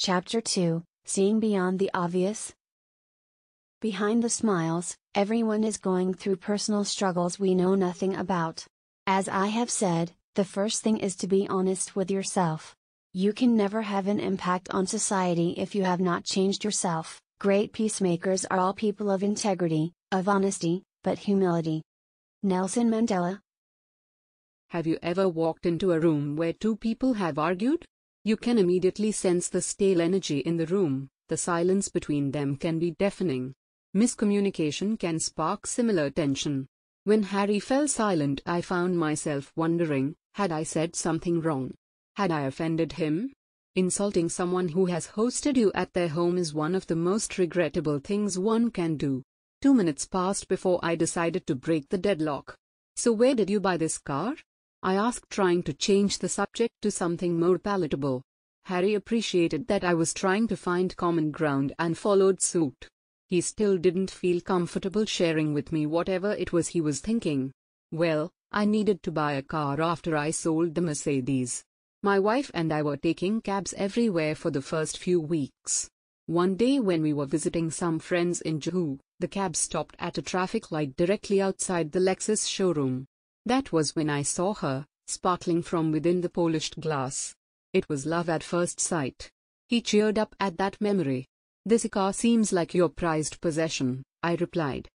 Chapter 2 Seeing Beyond the Obvious. Behind the smiles, everyone is going through personal struggles we know nothing about. As I have said, the first thing is to be honest with yourself. You can never have an impact on society if you have not changed yourself. Great peacemakers are all people of integrity, of honesty, but humility. Nelson Mandela. Have you ever walked into a room where two people have argued? You can immediately sense the stale energy in the room, the silence between them can be deafening. Miscommunication can spark similar tension. When Harry fell silent, I found myself wondering had I said something wrong? Had I offended him? Insulting someone who has hosted you at their home is one of the most regrettable things one can do. Two minutes passed before I decided to break the deadlock. So, where did you buy this car? I asked, trying to change the subject to something more palatable. Harry appreciated that I was trying to find common ground and followed suit. He still didn't feel comfortable sharing with me whatever it was he was thinking. Well, I needed to buy a car after I sold the Mercedes. My wife and I were taking cabs everywhere for the first few weeks. One day when we were visiting some friends in Juhu, the cab stopped at a traffic light directly outside the Lexus showroom. That was when I saw her, sparkling from within the polished glass. It was love at first sight. He cheered up at that memory. This car seems like your prized possession, I replied.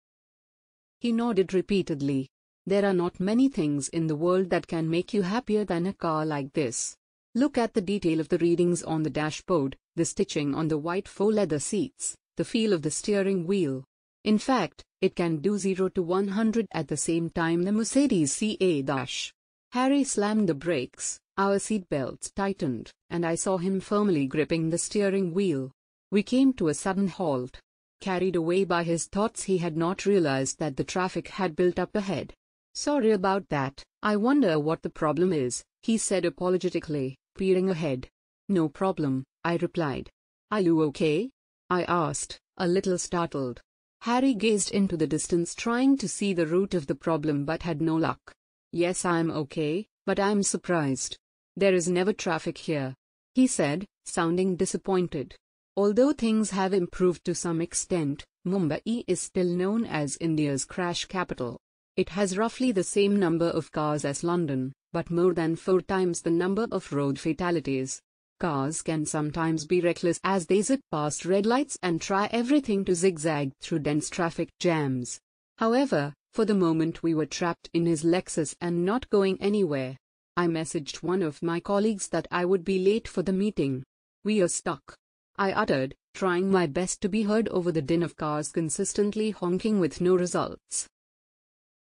He nodded repeatedly. There are not many things in the world that can make you happier than a car like this. Look at the detail of the readings on the dashboard, the stitching on the white faux leather seats, the feel of the steering wheel. In fact, it can do 0 to 100 at the same time the Mercedes CA-Dash. Harry slammed the brakes, our seatbelts tightened, and I saw him firmly gripping the steering wheel. We came to a sudden halt. Carried away by his thoughts he had not realized that the traffic had built up ahead. Sorry about that, I wonder what the problem is, he said apologetically, peering ahead. No problem, I replied. Are you okay? I asked, a little startled. Harry gazed into the distance trying to see the root of the problem but had no luck. Yes, I'm okay, but I'm surprised. There is never traffic here. He said, sounding disappointed. Although things have improved to some extent, Mumbai is still known as India's crash capital. It has roughly the same number of cars as London, but more than four times the number of road fatalities. Cars can sometimes be reckless as they zip past red lights and try everything to zigzag through dense traffic jams. However, for the moment we were trapped in his Lexus and not going anywhere. I messaged one of my colleagues that I would be late for the meeting. We are stuck. I uttered, trying my best to be heard over the din of cars consistently honking with no results.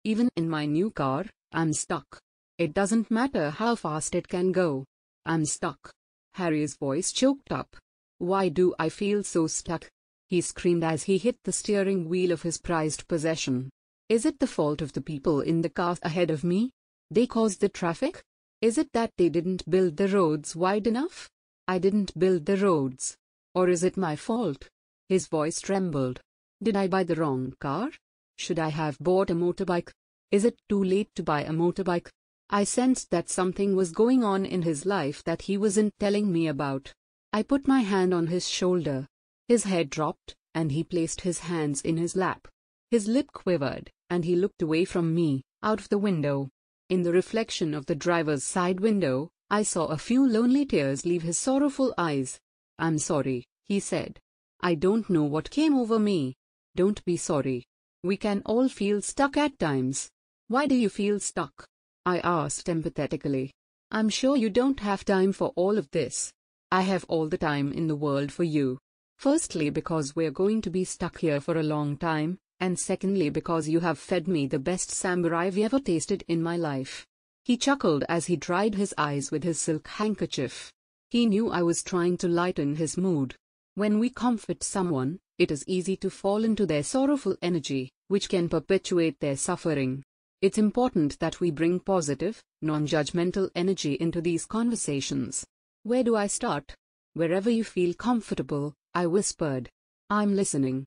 Even in my new car, I'm stuck. It doesn't matter how fast it can go. I'm stuck. Harry's voice choked up. Why do I feel so stuck? He screamed as he hit the steering wheel of his prized possession. Is it the fault of the people in the car ahead of me? They caused the traffic? Is it that they didn't build the roads wide enough? I didn't build the roads. Or is it my fault? His voice trembled. Did I buy the wrong car? Should I have bought a motorbike? Is it too late to buy a motorbike? I sensed that something was going on in his life that he wasn't telling me about. I put my hand on his shoulder. His head dropped, and he placed his hands in his lap. His lip quivered, and he looked away from me, out of the window. In the reflection of the driver's side window, I saw a few lonely tears leave his sorrowful eyes. I'm sorry, he said. I don't know what came over me. Don't be sorry. We can all feel stuck at times. Why do you feel stuck? I asked empathetically. I'm sure you don't have time for all of this. I have all the time in the world for you. Firstly, because we're going to be stuck here for a long time, and secondly, because you have fed me the best sambar I've ever tasted in my life. He chuckled as he dried his eyes with his silk handkerchief. He knew I was trying to lighten his mood. When we comfort someone, it is easy to fall into their sorrowful energy, which can perpetuate their suffering. It's important that we bring positive, non-judgmental energy into these conversations. Where do I start? Wherever you feel comfortable, I whispered. I'm listening.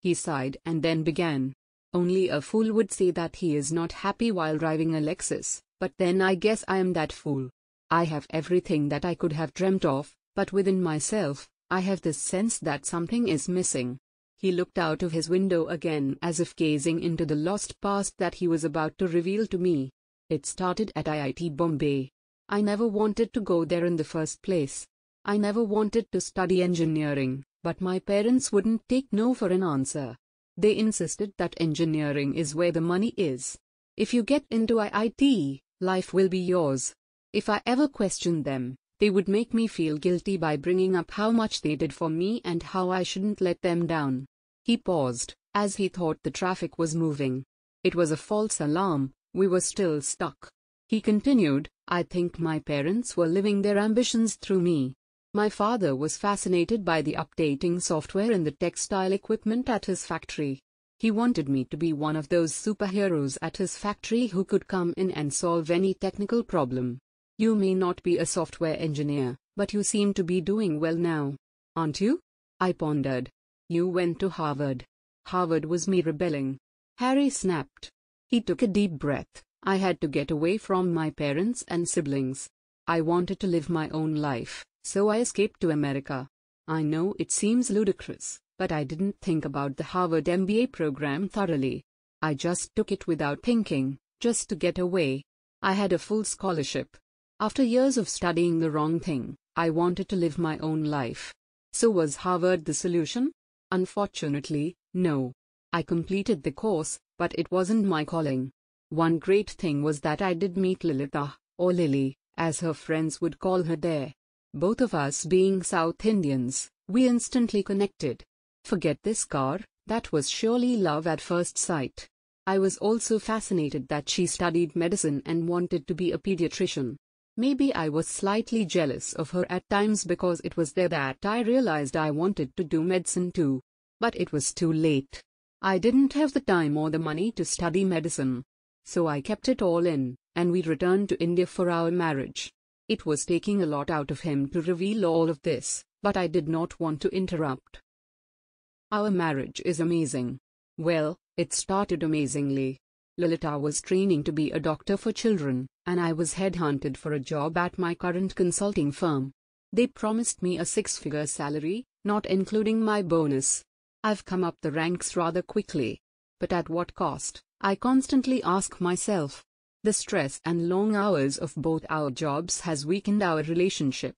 He sighed and then began. Only a fool would say that he is not happy while driving a Lexus, but then I guess I am that fool. I have everything that I could have dreamt of, But within myself, I have this sense that something is missing. He looked out of his window again as if gazing into the lost past that he was about to reveal to me. It started at IIT Bombay. I never wanted to go there in the first place. I never wanted to study engineering, but my parents wouldn't take no for an answer. They insisted that engineering is where the money is. If you get into IIT, life will be yours. If I ever questioned them, they would make me feel guilty by bringing up how much they did for me and how I shouldn't let them down. He paused, as he thought the traffic was moving. It was a false alarm, we were still stuck. He continued, I think my parents were living their ambitions through me. My father was fascinated by the updating software in the textile equipment at his factory. He wanted me to be one of those superheroes at his factory who could come in and solve any technical problem. You may not be a software engineer, but you seem to be doing well now. Aren't you? I pondered. You went to Harvard. Harvard was me rebelling. Harry snapped. He took a deep breath. I had to get away from my parents and siblings. I wanted to live my own life, so I escaped to America. I know it seems ludicrous, but I didn't think about the Harvard MBA program thoroughly. I just took it without thinking, just to get away. I had a full scholarship. After years of studying the wrong thing, I wanted to live my own life. So was Harvard the solution? Unfortunately, no. I completed the course, but it wasn't my calling. One great thing was that I did meet Lilitha, or Lily, as her friends would call her there. Both of us being South Indians, we instantly connected. Forget this car, that was surely love at first sight. I was also fascinated that she studied medicine and wanted to be a pediatrician. Maybe I was slightly jealous of her at times because it was there that I realized I wanted to do medicine too. But it was too late. I didn't have the time or the money to study medicine. So I kept it all in, and we returned to India for our marriage. It was taking a lot out of him to reveal all of this, but I did not want to interrupt. Our marriage is amazing. Well, it started amazingly. Lilita was training to be a doctor for children, and I was headhunted for a job at my current consulting firm. They promised me a six figure salary, not including my bonus. I've come up the ranks rather quickly. But at what cost? I constantly ask myself. The stress and long hours of both our jobs has weakened our relationship.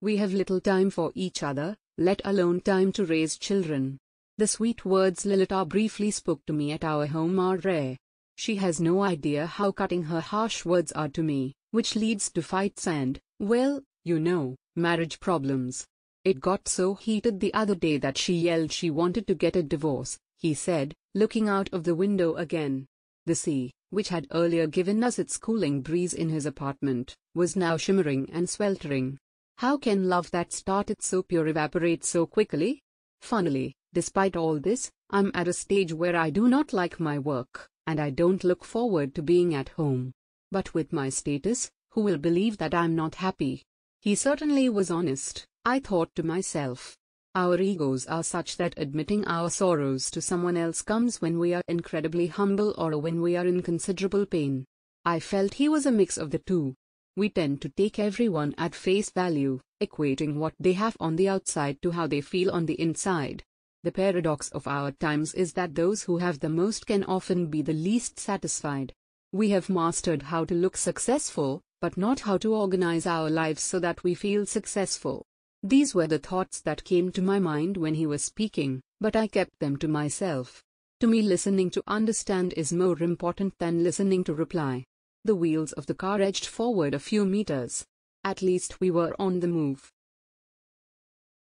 We have little time for each other, let alone time to raise children. The sweet words Lilita briefly spoke to me at our home are rare. She has no idea how cutting her harsh words are to me, which leads to fights and, well, you know, marriage problems. It got so heated the other day that she yelled she wanted to get a divorce, he said, looking out of the window again. The sea, which had earlier given us its cooling breeze in his apartment, was now shimmering and sweltering. How can love that started so pure evaporate so quickly? Funnily, despite all this, I'm at a stage where I do not like my work and I don't look forward to being at home. But with my status, who will believe that I'm not happy? He certainly was honest, I thought to myself. Our egos are such that admitting our sorrows to someone else comes when we are incredibly humble or when we are in considerable pain. I felt he was a mix of the two. We tend to take everyone at face value, equating what they have on the outside to how they feel on the inside. The paradox of our times is that those who have the most can often be the least satisfied. We have mastered how to look successful, but not how to organize our lives so that we feel successful. These were the thoughts that came to my mind when he was speaking, but I kept them to myself. To me, listening to understand is more important than listening to reply. The wheels of the car edged forward a few meters. At least we were on the move.